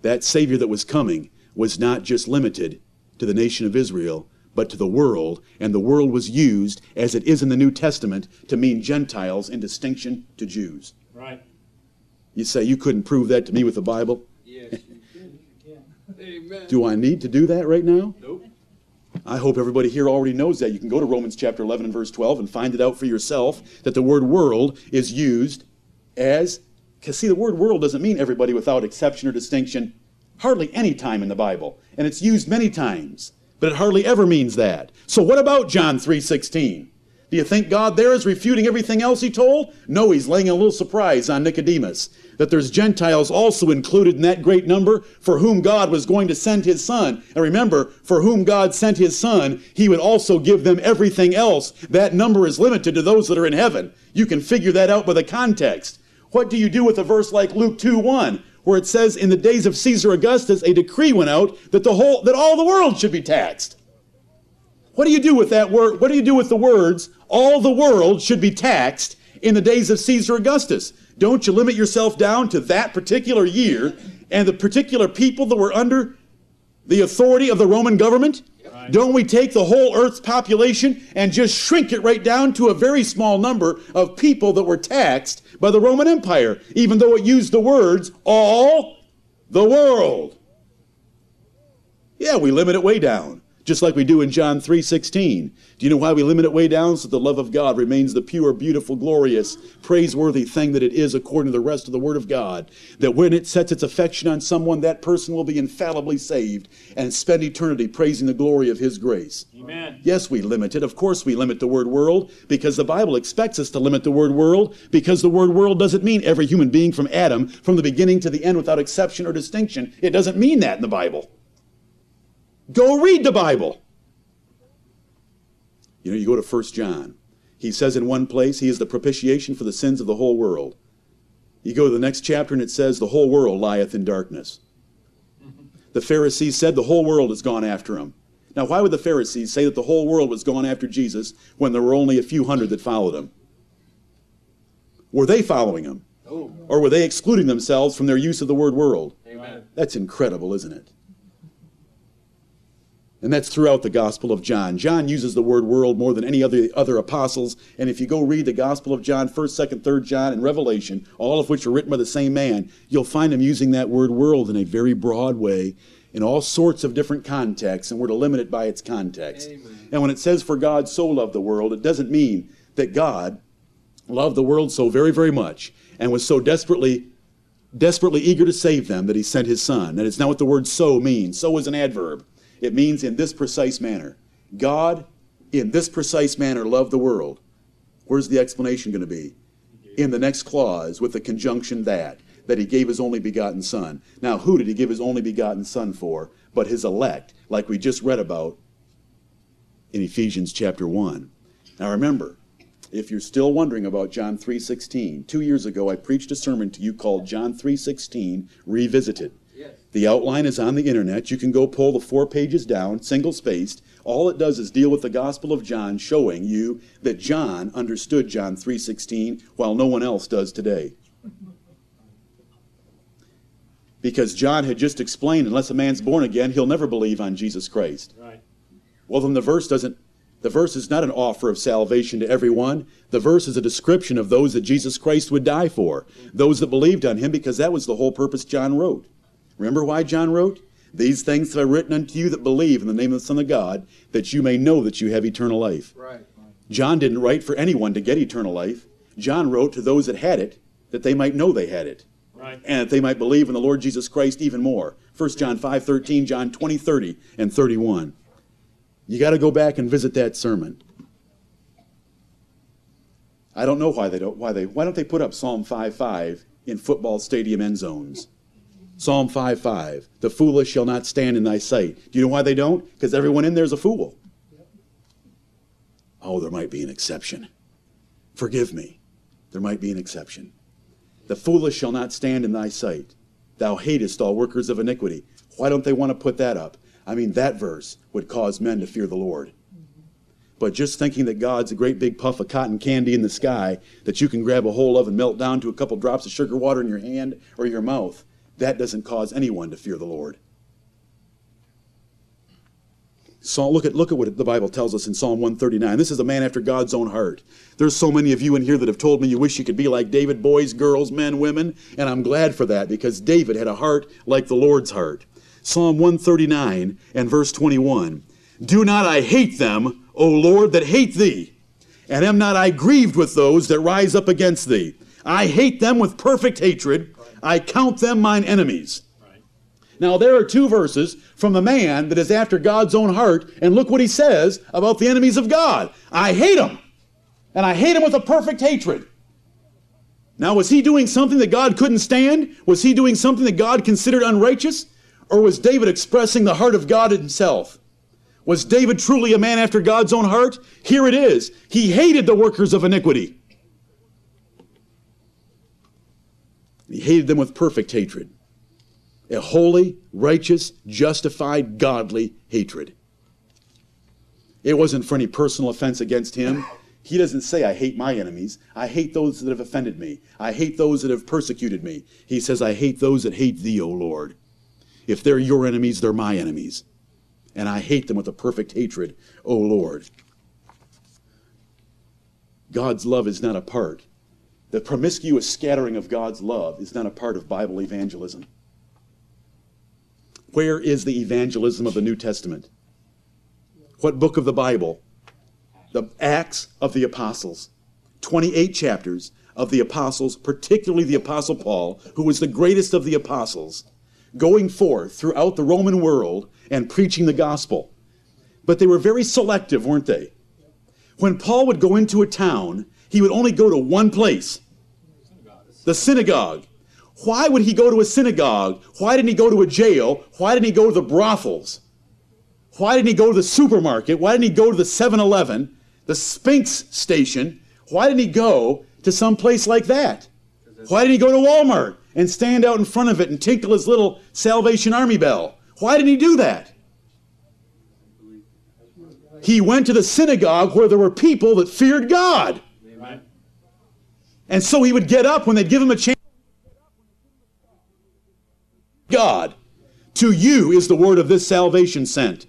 that Savior that was coming was not just limited to the nation of Israel, but to the world, and the world was used, as it is in the New Testament, to mean Gentiles in distinction to Jews. Right. You say you couldn't prove that to me with the Bible? Yes, you can. You can. Amen. Do I need to do that right now? Nope. I hope everybody here already knows that. You can go to Romans chapter 11 and verse 12 and find it out for yourself that the word world is used as because, see, the word world doesn't mean everybody without exception or distinction hardly any time in the Bible. And it's used many times, but it hardly ever means that. So what about John 3.16? Do you think God there is refuting everything else he told? No, he's laying a little surprise on Nicodemus that there's Gentiles also included in that great number for whom God was going to send his son. And remember, for whom God sent his son, he would also give them everything else. That number is limited to those that are in heaven. You can figure that out by the context. What do you do with a verse like Luke 2 1, where it says, In the days of Caesar Augustus, a decree went out that the whole that all the world should be taxed? What do you do with that word? What do you do with the words, all the world should be taxed in the days of Caesar Augustus? Don't you limit yourself down to that particular year and the particular people that were under the authority of the Roman government? Right. Don't we take the whole earth's population and just shrink it right down to a very small number of people that were taxed by the Roman Empire, even though it used the words all the world? Yeah, we limit it way down just like we do in John 3:16. Do you know why we limit it way down so the love of God remains the pure, beautiful, glorious, praiseworthy thing that it is according to the rest of the word of God, that when it sets its affection on someone that person will be infallibly saved and spend eternity praising the glory of his grace. Amen. Yes, we limit it. Of course we limit the word world because the Bible expects us to limit the word world because the word world doesn't mean every human being from Adam from the beginning to the end without exception or distinction. It doesn't mean that in the Bible. Go read the Bible. You know, you go to 1 John. He says in one place, He is the propitiation for the sins of the whole world. You go to the next chapter and it says, The whole world lieth in darkness. The Pharisees said the whole world has gone after him. Now, why would the Pharisees say that the whole world was gone after Jesus when there were only a few hundred that followed him? Were they following him? Oh. Or were they excluding themselves from their use of the word world? Amen. That's incredible, isn't it? And that's throughout the Gospel of John. John uses the word world more than any other other apostles. And if you go read the Gospel of John, 1st, 2nd, 3rd John, and Revelation, all of which are written by the same man, you'll find him using that word world in a very broad way in all sorts of different contexts, and we're to limit it by its context. Amen. And when it says, For God so loved the world, it doesn't mean that God loved the world so very, very much and was so desperately desperately eager to save them that he sent his son. And it's not what the word so means. So is an adverb. It means in this precise manner. God, in this precise manner, loved the world. Where's the explanation going to be? In the next clause with the conjunction that. that he gave his only begotten Son. Now, who did he give his only begotten Son for? But his elect, like we just read about in Ephesians chapter 1. Now remember, if you're still wondering about John 3:16, 2 years ago I preached a sermon to you called John 3:16 Revisited. The outline is on the internet. You can go pull the four pages down, single spaced. All it does is deal with the Gospel of John, showing you that John understood John 3:16 while no one else does today. Because John had just explained, unless a man's born again, he'll never believe on Jesus Christ. Right. Well, then the verse doesn't. The verse is not an offer of salvation to everyone. The verse is a description of those that Jesus Christ would die for, those that believed on him, because that was the whole purpose John wrote. Remember why John wrote? These things have I written unto you that believe in the name of the Son of God, that you may know that you have eternal life. Right. John didn't write for anyone to get eternal life. John wrote to those that had it, that they might know they had it, Right. and that they might believe in the Lord Jesus Christ even more. 1 John 5 13, John 20 30, and 31. You got to go back and visit that sermon. I don't know why they don't. Why they? Why don't they put up Psalm 5, 5 in football stadium end zones? Psalm 5:5. The foolish shall not stand in thy sight. Do you know why they don't? Because everyone in there is a fool. Oh, there might be an exception. Forgive me. There might be an exception. The foolish shall not stand in thy sight. Thou hatest all workers of iniquity. Why don't they want to put that up? I mean, that verse would cause men to fear the Lord. Mm-hmm. But just thinking that God's a great big puff of cotton candy in the sky that you can grab a hold of and melt down to a couple drops of sugar water in your hand or your mouth, that doesn't cause anyone to fear the Lord. Look at look at what the Bible tells us in Psalm 139. This is a man after God's own heart. There's so many of you in here that have told me you wish you could be like David, boys, girls, men, women, and I'm glad for that because David had a heart like the Lord's heart. Psalm 139 and verse 21. Do not I hate them, O Lord, that hate thee, and am not I grieved with those that rise up against thee? I hate them with perfect hatred. I count them mine enemies. Right. Now, there are two verses from the man that is after God's own heart, and look what he says about the enemies of God. I hate them, and I hate them with a perfect hatred. Now, was he doing something that God couldn't stand? Was he doing something that God considered unrighteous? Or was David expressing the heart of God himself? Was David truly a man after God's own heart? Here it is. He hated the workers of iniquity. He hated them with perfect hatred a holy, righteous, justified, godly hatred. It wasn't for any personal offense against him. He doesn't say, I hate my enemies. I hate those that have offended me. I hate those that have persecuted me. He says, I hate those that hate thee, O Lord. If they're your enemies, they're my enemies. And I hate them with a perfect hatred, O Lord. God's love is not a part. The promiscuous scattering of God's love is not a part of Bible evangelism. Where is the evangelism of the New Testament? What book of the Bible? The Acts of the Apostles. 28 chapters of the apostles, particularly the Apostle Paul, who was the greatest of the apostles, going forth throughout the Roman world and preaching the gospel. But they were very selective, weren't they? When Paul would go into a town, he would only go to one place the synagogue. Why would he go to a synagogue? Why didn't he go to a jail? Why didn't he go to the brothels? Why didn't he go to the supermarket? Why didn't he go to the 7 Eleven, the Sphinx station? Why didn't he go to some place like that? Why didn't he go to Walmart and stand out in front of it and tinkle his little Salvation Army bell? Why didn't he do that? He went to the synagogue where there were people that feared God. And so he would get up when they'd give him a chance. God, to you is the word of this salvation sent.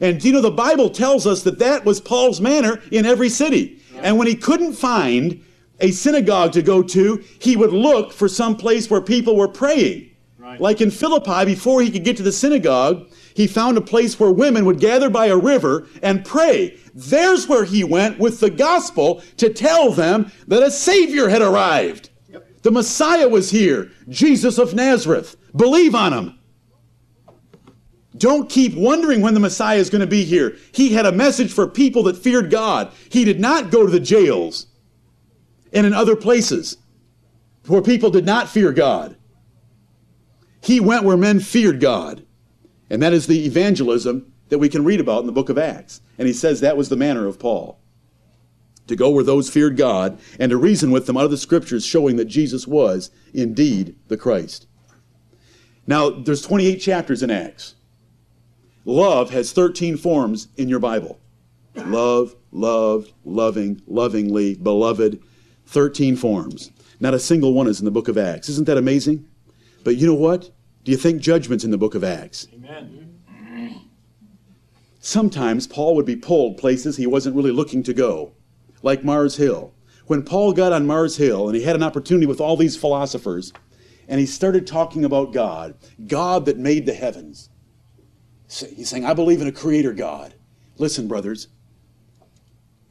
And you know, the Bible tells us that that was Paul's manner in every city. And when he couldn't find a synagogue to go to, he would look for some place where people were praying. Right. Like in Philippi, before he could get to the synagogue, he found a place where women would gather by a river and pray. There's where he went with the gospel to tell them that a Savior had arrived. The Messiah was here, Jesus of Nazareth. Believe on him. Don't keep wondering when the Messiah is going to be here. He had a message for people that feared God. He did not go to the jails and in other places where people did not fear God. He went where men feared God. And that is the evangelism that we can read about in the book of Acts. And he says that was the manner of Paul to go where those feared God and to reason with them out of the scriptures showing that Jesus was indeed the Christ. Now, there's 28 chapters in Acts. Love has 13 forms in your Bible. Love, loved, loving, lovingly, beloved, 13 forms. Not a single one is in the book of Acts. Isn't that amazing? But you know what? Do you think judgment's in the book of Acts? Amen. Sometimes Paul would be pulled places he wasn't really looking to go, like Mars Hill. When Paul got on Mars Hill and he had an opportunity with all these philosophers, and he started talking about God, God that made the heavens. He's saying, I believe in a creator God. Listen, brothers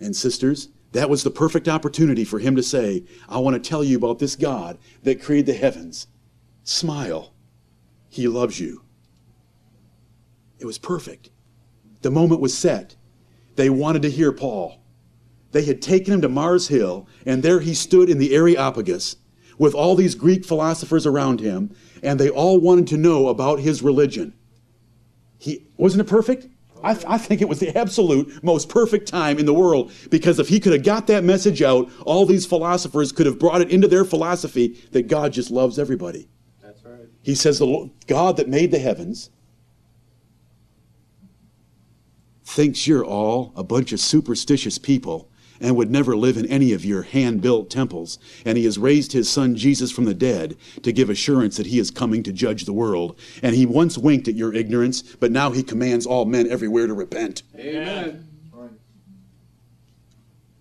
and sisters, that was the perfect opportunity for him to say, I want to tell you about this God that created the heavens. Smile. He loves you. It was perfect. The moment was set. They wanted to hear Paul. They had taken him to Mars Hill, and there he stood in the Areopagus with all these Greek philosophers around him, and they all wanted to know about his religion. He wasn't it perfect? I, th- I, think it was the absolute most perfect time in the world because if he could have got that message out, all these philosophers could have brought it into their philosophy that God just loves everybody. That's right. He says, The Lord, God that made the heavens thinks you're all a bunch of superstitious people and would never live in any of your hand built temples. And he has raised his son Jesus from the dead to give assurance that he is coming to judge the world. And he once winked at your ignorance, but now he commands all men everywhere to repent. Amen.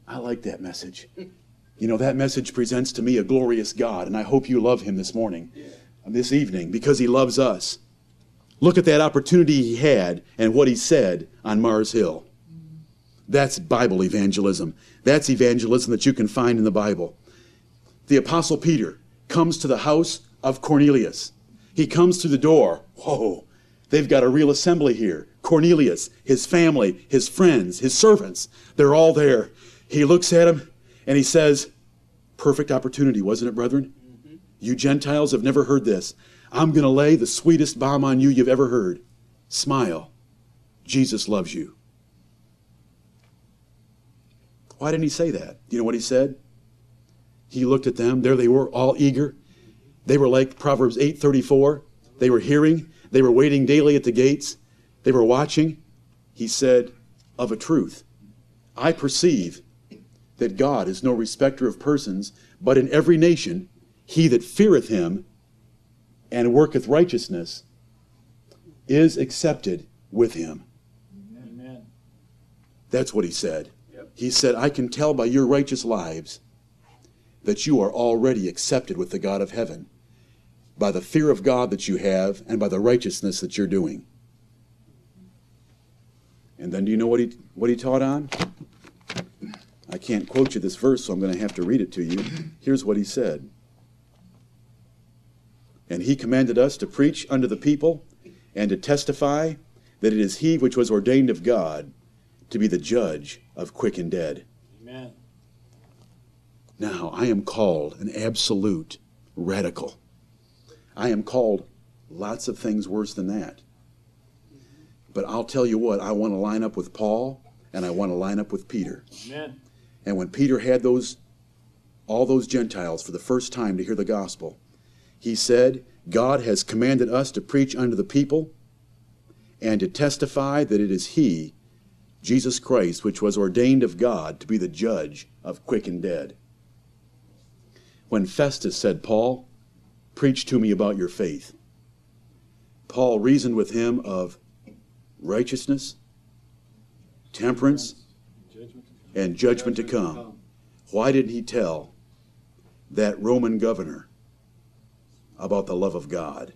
I like that message. You know, that message presents to me a glorious God, and I hope you love him this morning, this evening, because he loves us. Look at that opportunity he had and what he said on Mars Hill. That's Bible evangelism. That's evangelism that you can find in the Bible. The Apostle Peter comes to the house of Cornelius. He comes through the door. Whoa, they've got a real assembly here. Cornelius, his family, his friends, his servants, they're all there. He looks at him and he says, Perfect opportunity, wasn't it, brethren? Mm-hmm. You Gentiles have never heard this. I'm going to lay the sweetest bomb on you you've ever heard. Smile. Jesus loves you. Why didn't he say that? You know what he said? He looked at them. There they were, all eager. They were like Proverbs 8:34. They were hearing. They were waiting daily at the gates. They were watching. He said, "Of a truth, I perceive that God is no respecter of persons, but in every nation he that feareth him and worketh righteousness is accepted with him." Amen. That's what he said. He said, I can tell by your righteous lives that you are already accepted with the God of heaven by the fear of God that you have and by the righteousness that you're doing. And then do you know what he, what he taught on? I can't quote you this verse, so I'm going to have to read it to you. Here's what he said. And he commanded us to preach unto the people and to testify that it is he which was ordained of God to be the judge of quick and dead. Amen. Now, I am called an absolute radical. I am called lots of things worse than that. But I'll tell you what, I want to line up with Paul and I want to line up with Peter. Amen. And when Peter had those all those Gentiles for the first time to hear the gospel, he said, God has commanded us to preach unto the people and to testify that it is he Jesus Christ, which was ordained of God to be the judge of quick and dead. When Festus said, Paul, preach to me about your faith, Paul reasoned with him of righteousness, temperance, and judgment to come. Why didn't he tell that Roman governor about the love of God?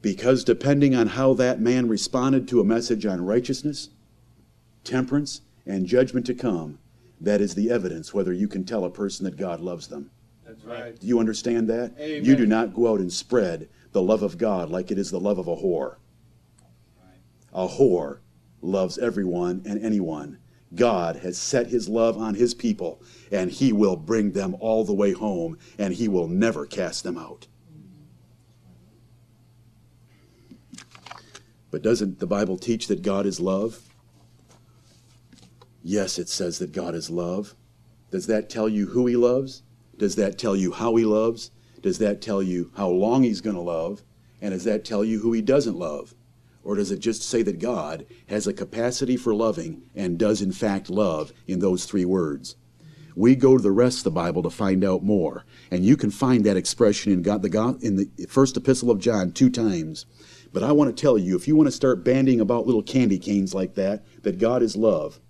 Because depending on how that man responded to a message on righteousness, temperance, and judgment to come, that is the evidence whether you can tell a person that God loves them. That's right. Do you understand that? Amen. You do not go out and spread the love of God like it is the love of a whore. A whore loves everyone and anyone. God has set his love on his people, and he will bring them all the way home, and he will never cast them out. But doesn't the Bible teach that God is love? Yes, it says that God is love. Does that tell you who he loves? Does that tell you how he loves? Does that tell you how long he's going to love? And does that tell you who he doesn't love? Or does it just say that God has a capacity for loving and does in fact love in those three words? We go to the rest of the Bible to find out more. And you can find that expression in, God, the, God, in the first epistle of John two times. But I want to tell you, if you want to start bandying about little candy canes like that, that God is love,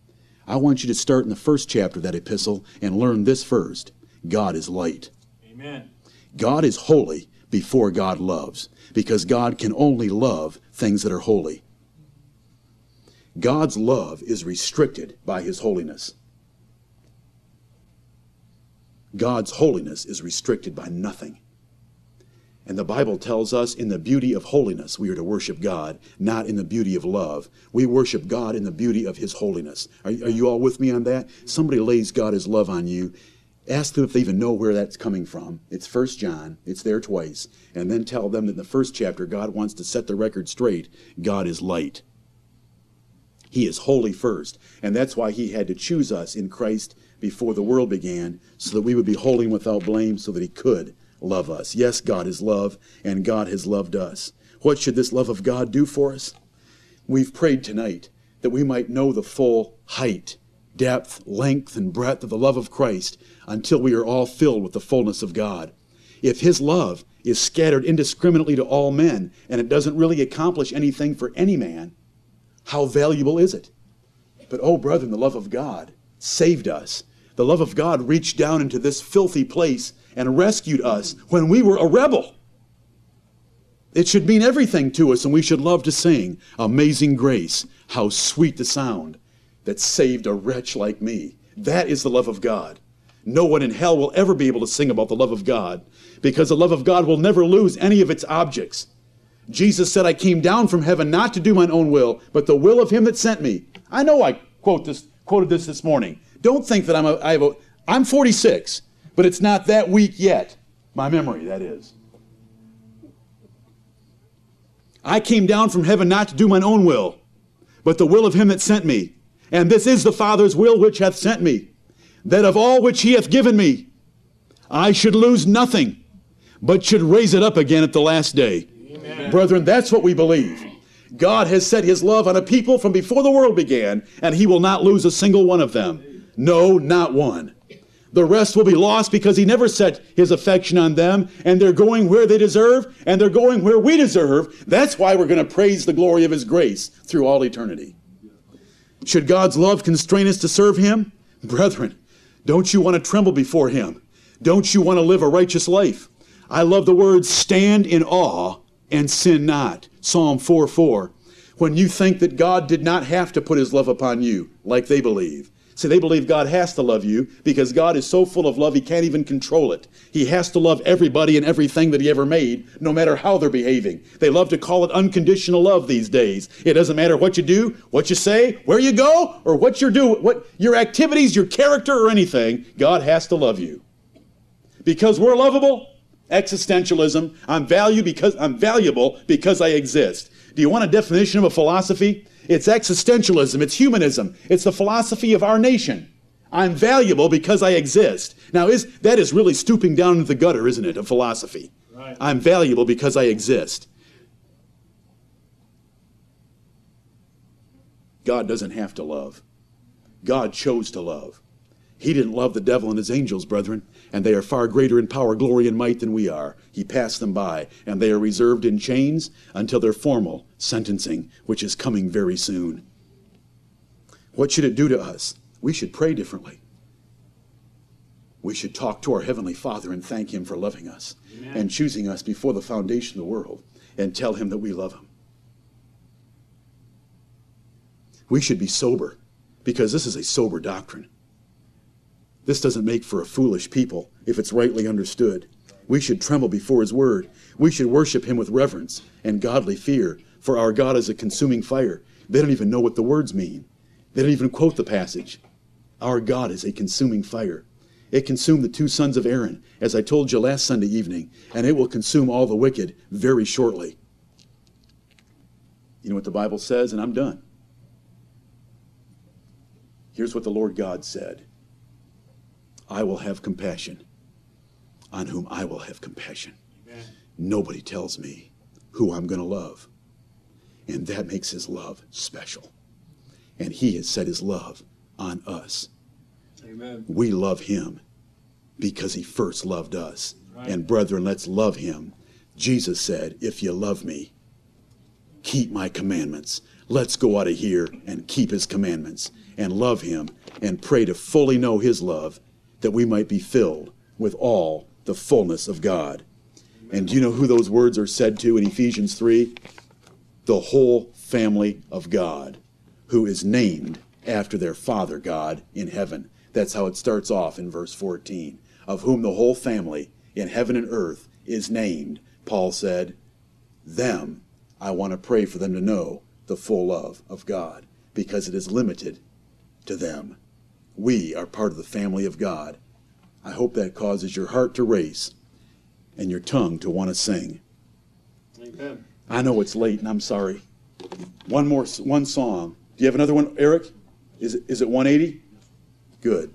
I want you to start in the first chapter of that epistle and learn this first God is light. Amen. God is holy before God loves, because God can only love things that are holy. God's love is restricted by his holiness. God's holiness is restricted by nothing. And the Bible tells us in the beauty of holiness we are to worship God, not in the beauty of love. We worship God in the beauty of His holiness. Are, are you all with me on that? Somebody lays God His love on you. Ask them if they even know where that's coming from. It's First John. It's there twice. And then tell them that in the first chapter, God wants to set the record straight. God is light. He is holy first. And that's why He had to choose us in Christ before the world began, so that we would be holy and without blame, so that He could love us. Yes, God is love, and God has loved us. What should this love of God do for us? We've prayed tonight that we might know the full height, depth, length, and breadth of the love of Christ until we are all filled with the fullness of God. If His love is scattered indiscriminately to all men and it doesn't really accomplish anything for any man, how valuable is it? But, oh, brethren, the love of God saved us. The love of God reached down into this filthy place and rescued us when we were a rebel. It should mean everything to us, and we should love to sing Amazing Grace, how sweet the sound that saved a wretch like me. That is the love of God. No one in hell will ever be able to sing about the love of God because the love of God will never lose any of its objects. Jesus said, I came down from heaven not to do mine own will, but the will of him that sent me. I know I quote this, quoted this this morning. Don't think that I'm a, I have a, I'm 46 but it's not that weak yet. My memory, that is. I came down from heaven not to do mine own will, but the will of him that sent me. And this is the Father's will which hath sent me, that of all which he hath given me, I should lose nothing, but should raise it up again at the last day. Amen. Brethren, that's what we believe. God has set his love on a people from before the world began, and he will not lose a single one of them. No, not one. The rest will be lost because he never set his affection on them, and they're going where they deserve, and they're going where we deserve. That's why we're going to praise the glory of his grace through all eternity. Should God's love constrain us to serve him? Brethren, don't you want to tremble before him? Don't you want to live a righteous life? I love the words stand in awe and sin not. Psalm 4 4. When you think that God did not have to put his love upon you, like they believe, See, they believe God has to love you because God is so full of love he can't even control it. He has to love everybody and everything that he ever made, no matter how they're behaving. They love to call it unconditional love these days. It doesn't matter what you do, what you say, where you go, or what you're doing, what your activities, your character, or anything. God has to love you. Because we're lovable, existentialism. I'm value because I'm valuable because I exist. Do you want a definition of a philosophy? It's existentialism, it's humanism, it's the philosophy of our nation. I'm valuable because I exist. Now, is, that is really stooping down into the gutter, isn't it, of philosophy? Right. I'm valuable because I exist. God doesn't have to love. God chose to love. He didn't love the devil and his angels, brethren, and they are far greater in power, glory, and might than we are. He passed them by, and they are reserved in chains until their formal sentencing, which is coming very soon. What should it do to us? We should pray differently. We should talk to our Heavenly Father and thank Him for loving us Amen. and choosing us before the foundation of the world and tell Him that we love Him. We should be sober because this is a sober doctrine. This doesn't make for a foolish people if it's rightly understood. We should tremble before his word. We should worship him with reverence and godly fear, for our God is a consuming fire. They don't even know what the words mean. They don't even quote the passage. Our God is a consuming fire. It consumed the two sons of Aaron, as I told you last Sunday evening, and it will consume all the wicked very shortly. You know what the Bible says, and I'm done. Here's what the Lord God said I will have compassion on whom I will have compassion. Amen. Nobody tells me who I'm going to love. And that makes his love special. And he has set his love on us. Amen. We love him because he first loved us. Right. And brethren, let's love him. Jesus said, If you love me, keep my commandments. Let's go out of here and keep his commandments and love him and pray to fully know his love that we might be filled with all the fullness of God. And do you know who those words are said to in Ephesians 3? The whole family of God, who is named after their Father God in heaven. That's how it starts off in verse 14. Of whom the whole family in heaven and earth is named, Paul said, Them I want to pray for them to know the full love of God, because it is limited to them. We are part of the family of God. I hope that causes your heart to race and your tongue to want to sing. Amen. I know it's late and I'm sorry. One more, one song. Do you have another one, Eric? Is it, is it 180? Good.